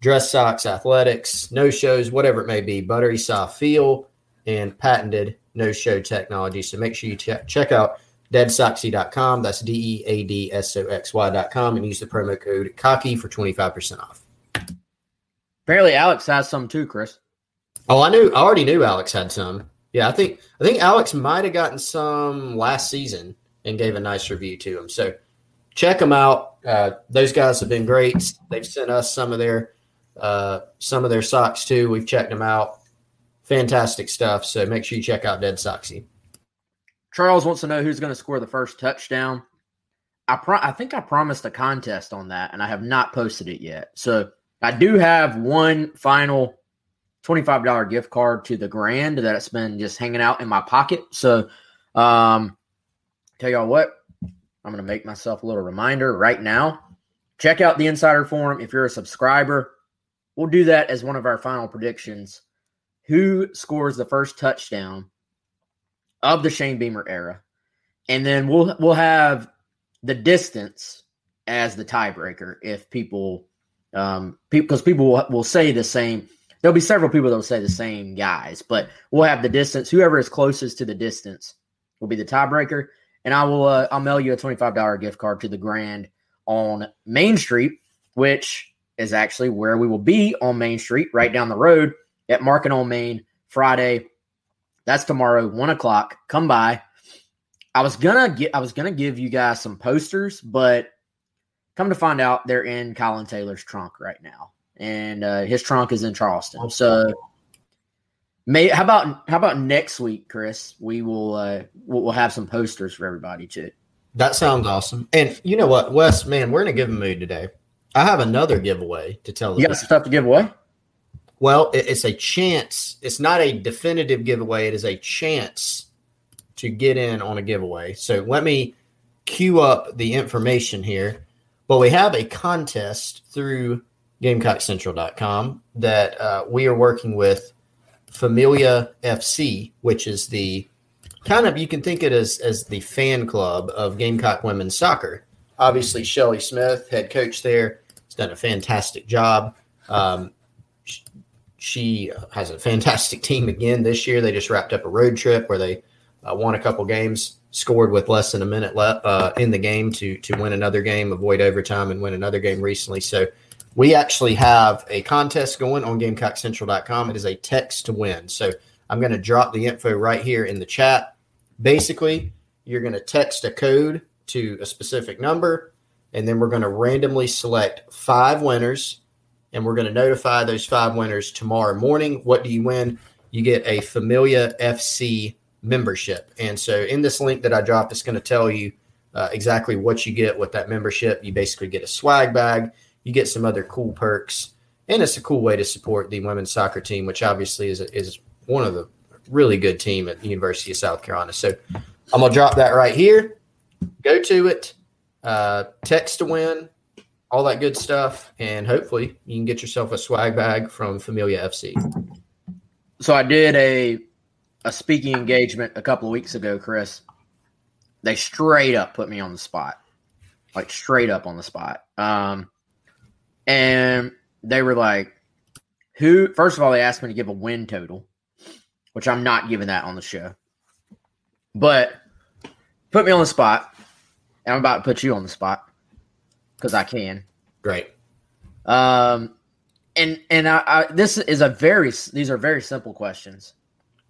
dress socks, athletics, no shows, whatever it may be, buttery soft feel, and patented no show technology. So make sure you ch- check out deadsoxy.com. That's D E A D S O X Y.com and use the promo code cocky for 25% off. Apparently, Alex has some too, Chris. Oh, I knew, I already knew Alex had some. Yeah, I think, I think Alex might have gotten some last season and gave a nice review to him. So check them out. Uh, those guys have been great. They've sent us some of their, uh, some of their socks too. We've checked them out. Fantastic stuff. So make sure you check out Dead Soxy. Charles wants to know who's going to score the first touchdown. I pro- I think I promised a contest on that, and I have not posted it yet. So I do have one final twenty-five dollar gift card to the Grand that's been just hanging out in my pocket. So, um, tell y'all what, I'm going to make myself a little reminder right now. Check out the Insider Forum if you're a subscriber. We'll do that as one of our final predictions. Who scores the first touchdown of the Shane Beamer era, and then we'll we'll have the distance as the tiebreaker if people um because people will, will say the same there'll be several people that will say the same guys but we'll have the distance whoever is closest to the distance will be the tiebreaker and i will uh, i'll mail you a $25 gift card to the grand on main street which is actually where we will be on main street right down the road at market on main friday that's tomorrow, one o'clock. Come by. I was gonna get I was gonna give you guys some posters, but come to find out they're in Colin Taylor's trunk right now. And uh, his trunk is in Charleston. So may how about how about next week, Chris? We will uh we'll, have some posters for everybody too. That sounds awesome. And you know what, Wes, man, we're in a giving mood today. I have another giveaway to tell you. got stuff to give away? Well, it's a chance. It's not a definitive giveaway. It is a chance to get in on a giveaway. So let me queue up the information here. Well, we have a contest through GamecockCentral.com that uh, we are working with Familia FC, which is the kind of you can think it as as the fan club of Gamecock women's soccer. Obviously, Shelley Smith, head coach there, has done a fantastic job. Um, she has a fantastic team again this year. They just wrapped up a road trip where they uh, won a couple games, scored with less than a minute left uh, in the game to to win another game, avoid overtime, and win another game recently. So we actually have a contest going on GamecockCentral.com. It is a text to win. So I'm going to drop the info right here in the chat. Basically, you're going to text a code to a specific number, and then we're going to randomly select five winners and we're going to notify those five winners tomorrow morning. What do you win? You get a Familia FC membership. And so, in this link that I dropped, it's going to tell you uh, exactly what you get with that membership. You basically get a swag bag, you get some other cool perks, and it's a cool way to support the women's soccer team, which obviously is is one of the really good team at the University of South Carolina. So, I'm gonna drop that right here. Go to it. Uh, text to win all that good stuff, and hopefully you can get yourself a swag bag from Familia FC. So I did a a speaking engagement a couple of weeks ago, Chris. They straight up put me on the spot, like straight up on the spot. Um, and they were like, "Who?" First of all, they asked me to give a win total, which I'm not giving that on the show. But put me on the spot, and I'm about to put you on the spot because I can. Great. Um, and and I, I, this is a very these are very simple questions,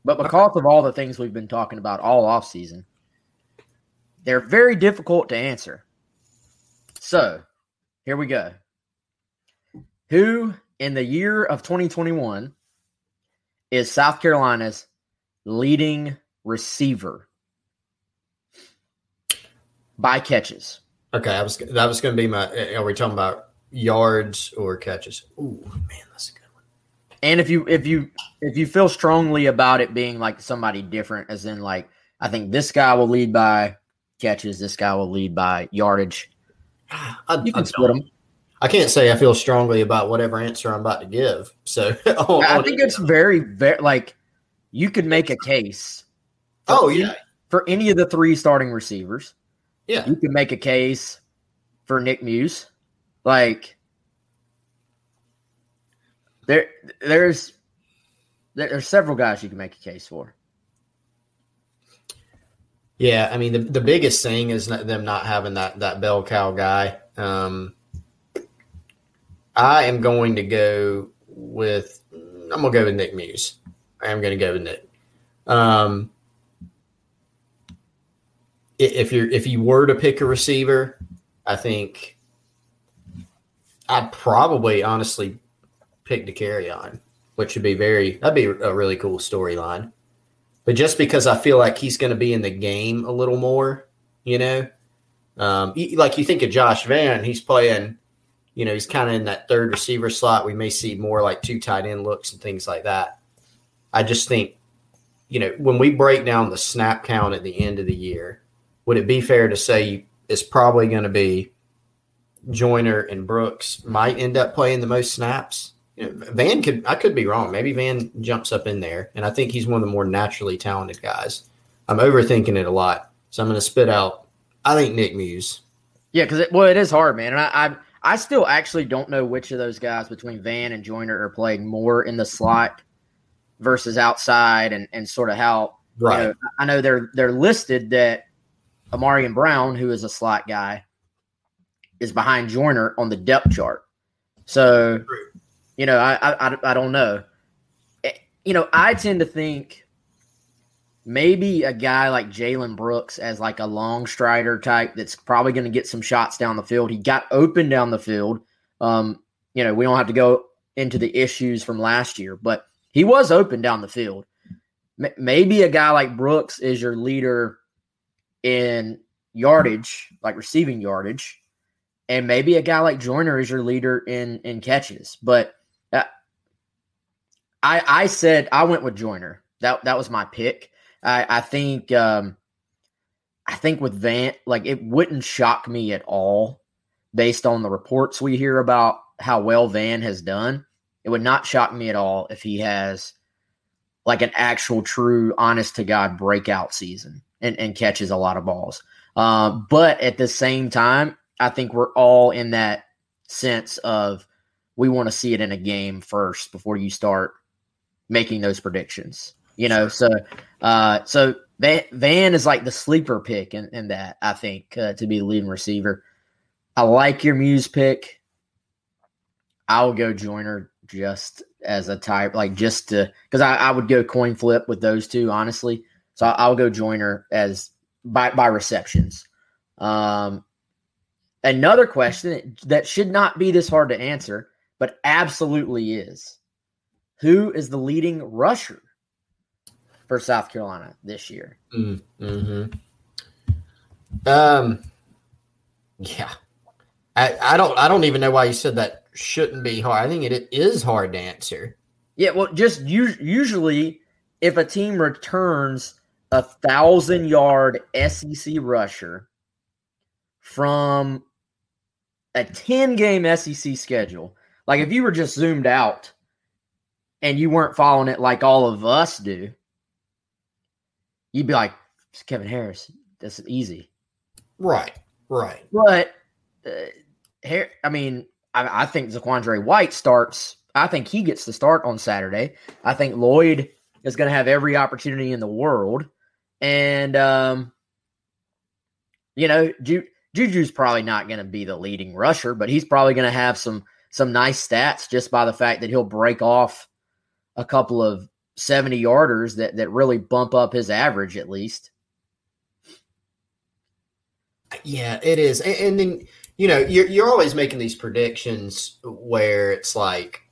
but because of all the things we've been talking about all off season, they're very difficult to answer. So here we go. Who in the year of 2021 is South Carolina's leading receiver by catches? Okay, I was that was going to be my. Are we talking about yards or catches? Ooh, man, that's a good one. And if you if you if you feel strongly about it being like somebody different, as in like I think this guy will lead by catches, this guy will lead by yardage. I, You I can split don't- them. I can't say I feel strongly about whatever answer I'm about to give. So on- <laughs> I think it's very very like you could make a case. for oh any- yeah, for any of the three starting receivers. yeah. You could make a case for Nick Muse. Like there there's there, there's several guys you can make a case for. Yeah, I mean the the biggest thing is not, them not having that that bell cow guy. Um, I am going to go with I'm gonna go with Nick Muse. I am going to go with Nick. Um, if you're if you were to pick a receiver, I think I'd probably honestly pick Dakereon, which would be very that'd be a really cool storyline but just because I feel like he's going to be in the game a little more, you know, um, like you think of Josh Vann, he's playing, you know, he's kind of in that third receiver slot. We may see more like two tight end looks and things like that. I just think, you know, when we break down the snap count at the end of the year, would it be fair to say it's probably going to be Joyner and Brooks might end up playing the most snaps? You know, Vann could I could be wrong. Maybe Vann jumps up in there, and I think he's one of the more naturally talented guys. I'm overthinking it a lot, so I'm going to spit out. I think Nick Muse. Yeah, because it, well, it is hard, man, and I, I I still actually don't know which of those guys between Vann and Joyner are playing more in the slot versus outside, and and sort of how you know, I know they're they're listed that Ahmarean Brown, who is a slot guy, is behind Joyner on the depth chart. So, you know, I I, I- I don't know. Eh, You know, I tend to think maybe a guy like Jalen Brooks as like a long strider type that's probably going to get some shots down the field. He got open down the field. Um, you know, we don't have to go into the issues from last year, but he was open down the field. M- Maybe a guy like Brooks is your leader in yardage, like receiving yardage, and maybe a guy like Joyner is your leader in in catches. But uh, I I said I went with Joyner. That that was my pick. I I think um, I think with Vann, like it wouldn't shock me at all, based on the reports we hear about how well Vann has done. It would not shock me at all if he has like an actual, true, honest to God breakout season and, and catches a lot of balls. Um, but at the same time, I think we're all in that sense of we want to see it in a game first before you start making those predictions. You know, so uh, so Vann, Vann is like the sleeper pick in, in that I think uh, to be the leading receiver. I like your Muse pick. I'll go Joyner just as a type, like just to because I, I would go coin flip with those two honestly. So I'll go Joyner as by by receptions. Um, another question that should not be this hard to answer, but absolutely is: Who is the leading rusher for South Carolina this year? Mm-hmm. Um, yeah, I, I don't I don't even know why you said that shouldn't be hard. I think it is hard to answer. Yeah, well, just us- usually if a team returns a thousand yard SEC rusher from a 10 game SEC schedule, like if you were just zoomed out and you weren't following it like all of us do, you'd be like, it's Kevin Harris. That's easy. Right, right. But, uh, I mean, I, I think Zaquandre White starts. I think he gets the start on Saturday. I think Lloyd is going to have every opportunity in the world, and um, you know, Ju- Juju's probably not going to be the leading rusher, but he's probably going to have some some nice stats just by the fact that he'll break off a couple of seventy yarders that that really bump up his average at least. Yeah, it is. And, and then you know, you're you're always making these predictions where it's like,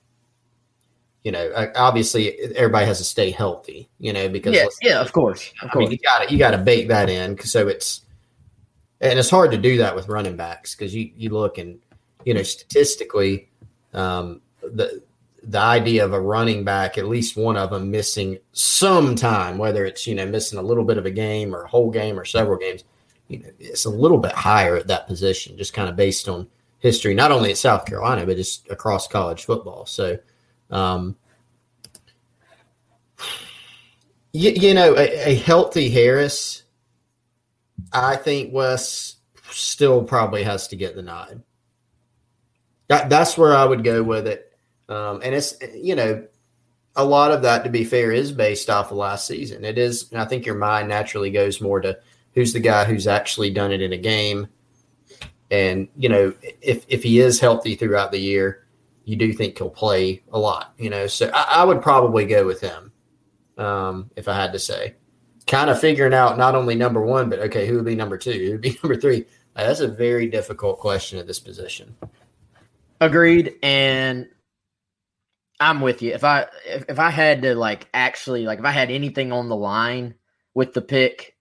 you know, obviously everybody has to stay healthy, you know, because yeah, yeah, of course, of course. Mean, you got to you got to bake that in, so it's and it's hard to do that with running backs because you you look and you know statistically, um, the the idea of a running back, at least one of them missing some time, whether it's you know missing a little bit of a game or a whole game or several games, you know, it's a little bit higher at that position, just kind of based on history, not only at South Carolina but just across college football. So, um, you, you know, a, a healthy Harris, I think Wes still probably has to get the nod. That, that's where I would go with it. Um, and it's, you know, a lot of that, to be fair, is based off of last season. It is, and I think your mind naturally goes more to who's the guy who's actually done it in a game. And, you know, if, if he is healthy throughout the year, you do think he'll play a lot, you know. So I, I would probably go with him um, if I had to say. Kind of figuring out not only number one, but okay, who would be number two? Who would be <laughs> number three? That's a very difficult question at this position. Agreed. And I'm with you. If I if, if I had to like actually like if I had anything on the line with the pick,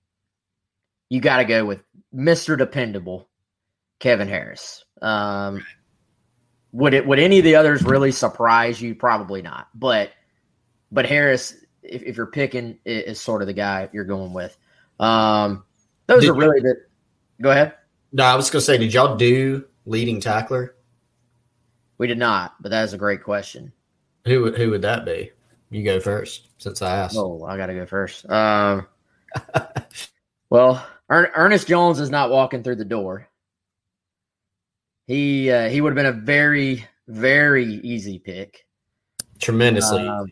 you got to go with Mr. Dependable, Kevin Harris. Um, would it would any of the others really surprise you? Probably not. But but Harris, if, if you're picking, is sort of the guy you're going with. Um, those did are really the. Go ahead. No, I was going to say, did y'all do leading tackler? We did not, but that is a great question. Who would who would that be? You go first, since I asked. Oh, I got to go first. Um, <laughs> well, Ernest Jones is not walking through the door. He uh, he would have been a very very easy pick. Tremendously. Um,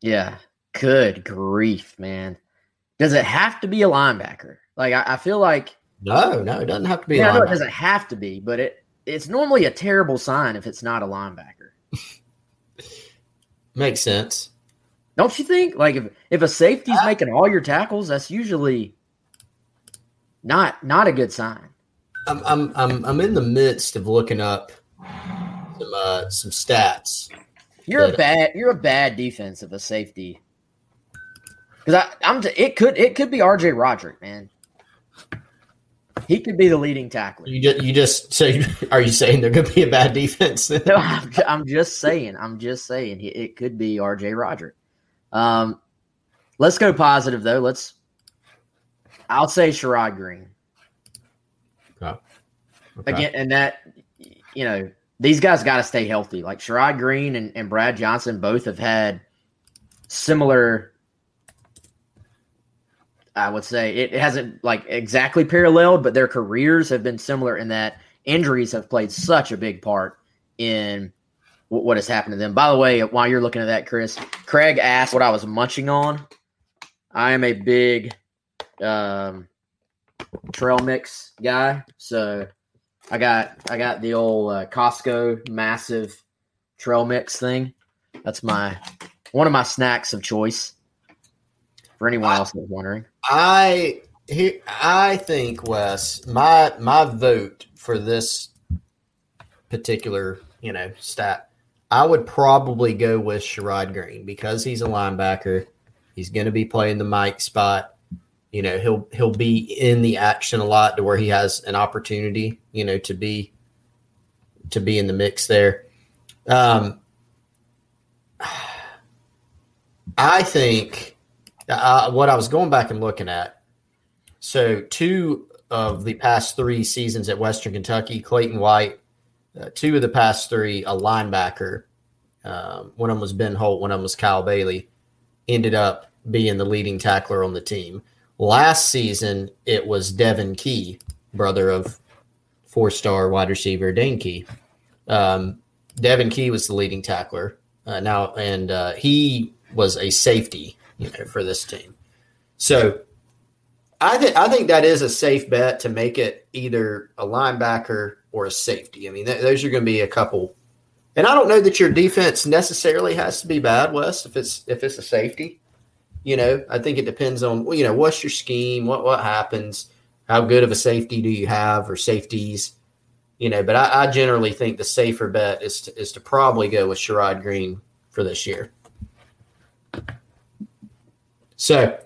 yeah. Good grief, man. Does it have to be a linebacker? Like I, I feel like no, no, it doesn't have to be. Yeah, no, it doesn't have to be, but it it's normally a terrible sign if it's not a linebacker. <laughs> Makes sense. Don't you think? Like if if a safety's making all your tackles, that's usually not not a good sign. I'm I'm I'm I'm in the midst of looking up some uh, some stats. You're a bad you're a bad defense of a safety. Because I I'm it could it could be R.J. Roderick, man. He could be the leading tackler. You just, you just say, <laughs> are you saying they're going to be a bad defense? no, I'm, I'm, just saying. I'm just saying it could be R.J. Roderick. Um, let's go positive though. Let's. I'll say Sherrod Greene. Okay. Again, and that you know these guys got to stay healthy. Like Sherrod Greene and, and Brad Johnson both have had similar I would say it hasn't like exactly paralleled, but their careers have been similar in that injuries have played such a big part in what has happened to them. By the way, while you're looking at that, Chris, Craig asked what I was munching on. I am a big um, trail mix guy, so I got I got the old uh, Costco massive trail mix thing. That's my one of my snacks of choice. For anyone else that's wondering, I he, I think Wes, my my vote for this particular you know stat, I would probably go with Sherrod Greene because he's a linebacker. He's going to be playing the Mike spot. You know, he'll he'll be in the action a lot to where he has an opportunity. You know, to be to be in the mix there. Um, <sighs> I think uh, what I was going back and looking at. So, two of the past three seasons at Western Kentucky, Clayton White, uh, two of the past three, a linebacker. Um, one of them was Ben Holt, one of them was Kyle Bailey, ended up being the leading tackler on the team. Last season, it was Devon Key, brother of four star wide receiver Dane Key. Um, Devon Key was the leading tackler uh, now, and uh, he was a safety you know, for this team. So I think I think that is a safe bet to make it either a linebacker or a safety. I mean, th- those are going to be a couple. And I don't know that your defense necessarily has to be bad, Wes. If it's if it's a safety, you know, I think it depends on you know what's your scheme, what what happens, how good of a safety do you have or safeties. you know, but I, I generally think the safer bet is to, is to probably go with Sherrod Greene for this year. So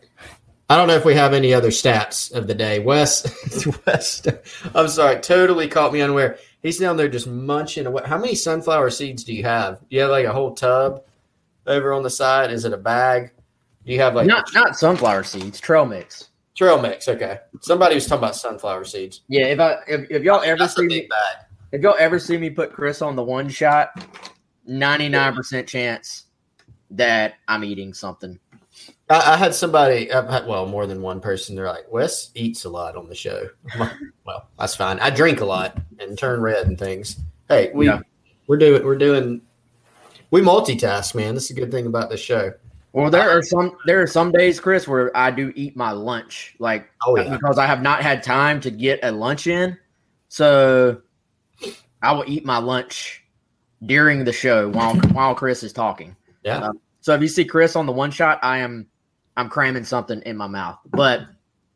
I don't know if we have any other stats of the day. Wes, <laughs> Wes, I'm sorry, totally caught me unaware. He's down there just munching away. How many sunflower seeds do you have? Do you have like a whole tub over on the side? Is it a bag? Do you have like not not sunflower seeds, trail mix. Trail mix, okay. Somebody was talking about sunflower seeds. Yeah, if I if, if y'all ever That's see me bag. if y'all ever see me put Chris on the one shot, ninety nine percent chance that I'm eating something. I, I had somebody, I've had, well, more than one person. They're like, Wes eats a lot on the show. Like, well, that's fine. I drink a lot and turn red and things. Hey, we Yeah. we're doing we're doing we multitask, man. This is a good thing about the show. Well, there uh, are some there are some days, Chris, where I do eat my lunch, like Oh yeah, because I have not had time to get a lunch in. So I will eat my lunch during the show while while Chris is talking. yeah. Uh, so if you see Chris on the one shot, I am I'm cramming something in my mouth. But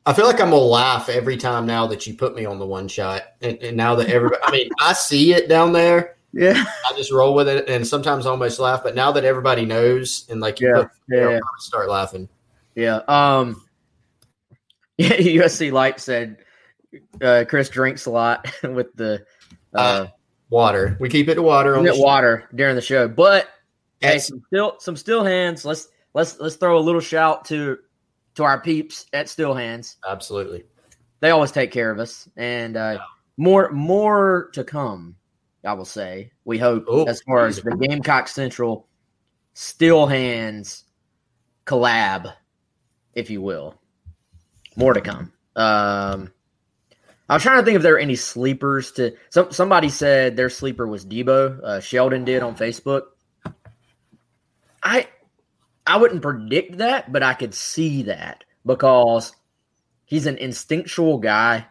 I feel like I'm gonna laugh every time now that you put me on the one shot, and, and now that everybody, I mean, I see it down there. yeah, I just roll with it, and sometimes I almost laugh. But now that everybody knows, and like you Yeah, put, you know, yeah. I'll start laughing. yeah. Um, <laughs> yeah. USC Light said uh, Chris drinks a lot <laughs> with the uh, Water, we keep it to water on the get show. water during the show. But hey, some still some still hands. Let's let's let's throw a little shout to to our peeps at Still Hands. Absolutely. They always take care of us, and uh, more more to come. I will say we hope Oh, as far as the Gamecock Central Still Hands collab, if you will. More to come. Um, I was trying to think if there were any sleepers to. Some somebody said their sleeper was Debo. Uh, Sheldon did on Facebook. I I wouldn't predict that, but I could see that because he's an instinctual guy.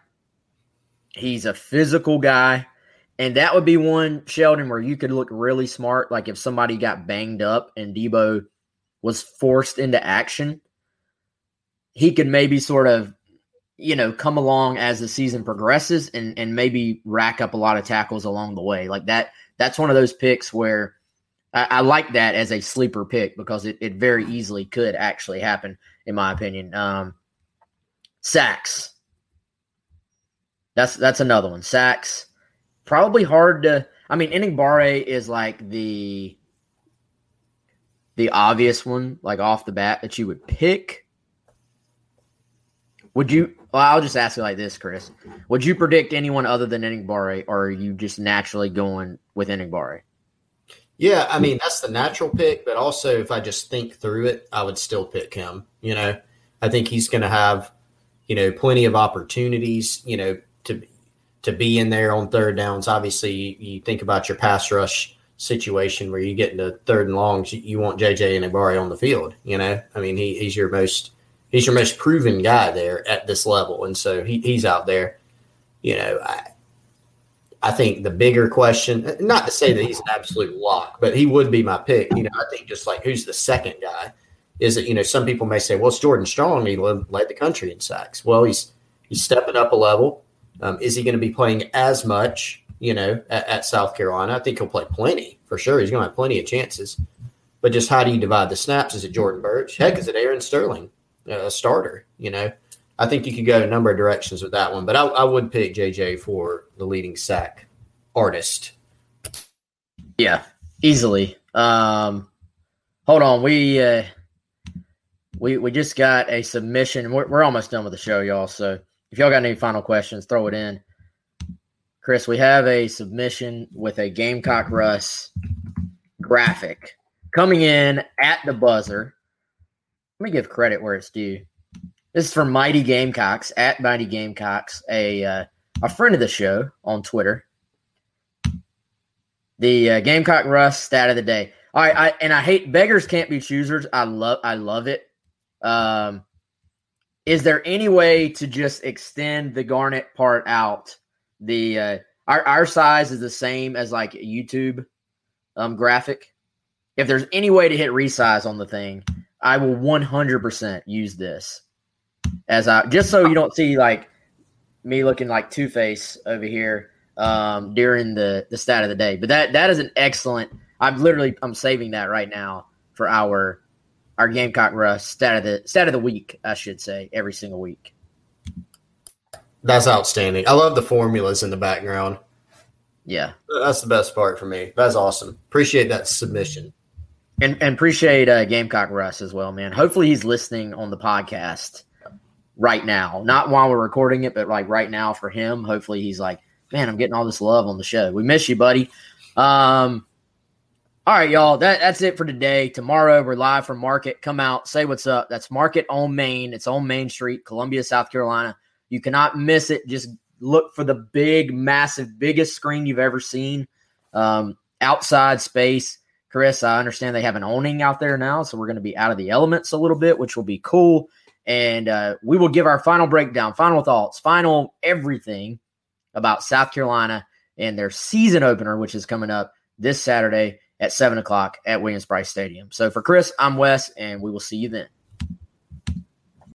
He's a physical guy. And that would be one, Sheldon, where you could look really smart. Like if somebody got banged up and Debo was forced into action, he could maybe sort of, you know, come along as the season progresses and and maybe rack up a lot of tackles along the way. Like that, that's one of those picks where I, I like that as a sleeper pick because it, it very easily could actually happen, in my opinion. Um, sacks. That's that's another one. Sacks. Probably hard to. I mean, Enagbare is like the the obvious one, like off the bat that you would pick. Would you? Well, I'll just ask you like this, Chris. Would you predict anyone other than Enagbare, or are you just naturally going with Inning Yeah, I mean that's the natural pick, but also if I just think through it, I would still pick him. You know, I think he's going to have, you know, plenty of opportunities. You know, to to be in there on third downs. Obviously, you, you think about your pass rush situation where you get into third and longs, you, you want JJ and Enagbare on the field. You know, I mean he, he's your most he's your most proven guy there at this level, and so he, he's out there. You know, I, I think the bigger question, not to say that he's an absolute lock, but he would be my pick. You know, I think just like who's the second guy is that, you know, some people may say, well, it's Jordan Strong. He led, led the country in sacks. Well, he's, he's stepping up a level. Um, is he going to be playing as much, you know, at, at South Carolina? I think he'll play plenty for sure. He's going to have plenty of chances. But just how do you divide the snaps? Is it Jordan Burch? Heck, is it Aaron Sterling, uh, a starter? You know, I think you could go a number of directions with that one, but I, I would pick JJ for the leading sack artist. Yeah, easily. Um, hold on, we uh, we we just got a submission. We're, we're almost done with the show, y'all. So if y'all got any final questions, throw it in. Chris, we have a submission with a Gamecock Russ graphic coming in at the buzzer. Let me give credit where it's due. This is from Mighty Gamecocks at Mighty Gamecocks, a uh, a friend of the show on Twitter. The uh, Gamecock Russ stat of the day. All right, I, and I hate beggars can't be choosers. I love I love it. Um, is there any way to just extend the Garnet part out? The uh, our our size is the same as like YouTube um, graphic. If there's any way to hit resize on the thing, I will 100% use this as I just so you don't see like me looking like Two Face over here um, during the the stat of the day. But that that is an excellent. I'm literally I'm saving that right now for our our Gamecock Russ stat of the stat of the week, I should say, every single week. That's outstanding. I love the formulas in the background. Yeah, that's the best part for me. That's awesome. Appreciate that submission. And and appreciate uh, Gamecock Russ as well, man. Hopefully he's listening on the podcast right now, not while we're recording it, but like right now for him. Hopefully he's like, man, I'm getting all this love on the show. We miss you, buddy. Um, all right, y'all. That, that's it for today. Tomorrow we're live from Market. Come out, say what's up. That's Market on Main. It's on Main Street, Columbia, South Carolina. You cannot miss it. Just look for the big, massive, biggest screen you've ever seen. Um, outside space. Chris, I understand they have an owning out there now, so we're going to be out of the elements a little bit, which will be cool. And uh, we will give our final breakdown, final thoughts, final everything about South Carolina and their season opener, which is coming up this Saturday at 7 o'clock at Williams Brice Stadium. So for Chris, I'm Wes, and we will see you then.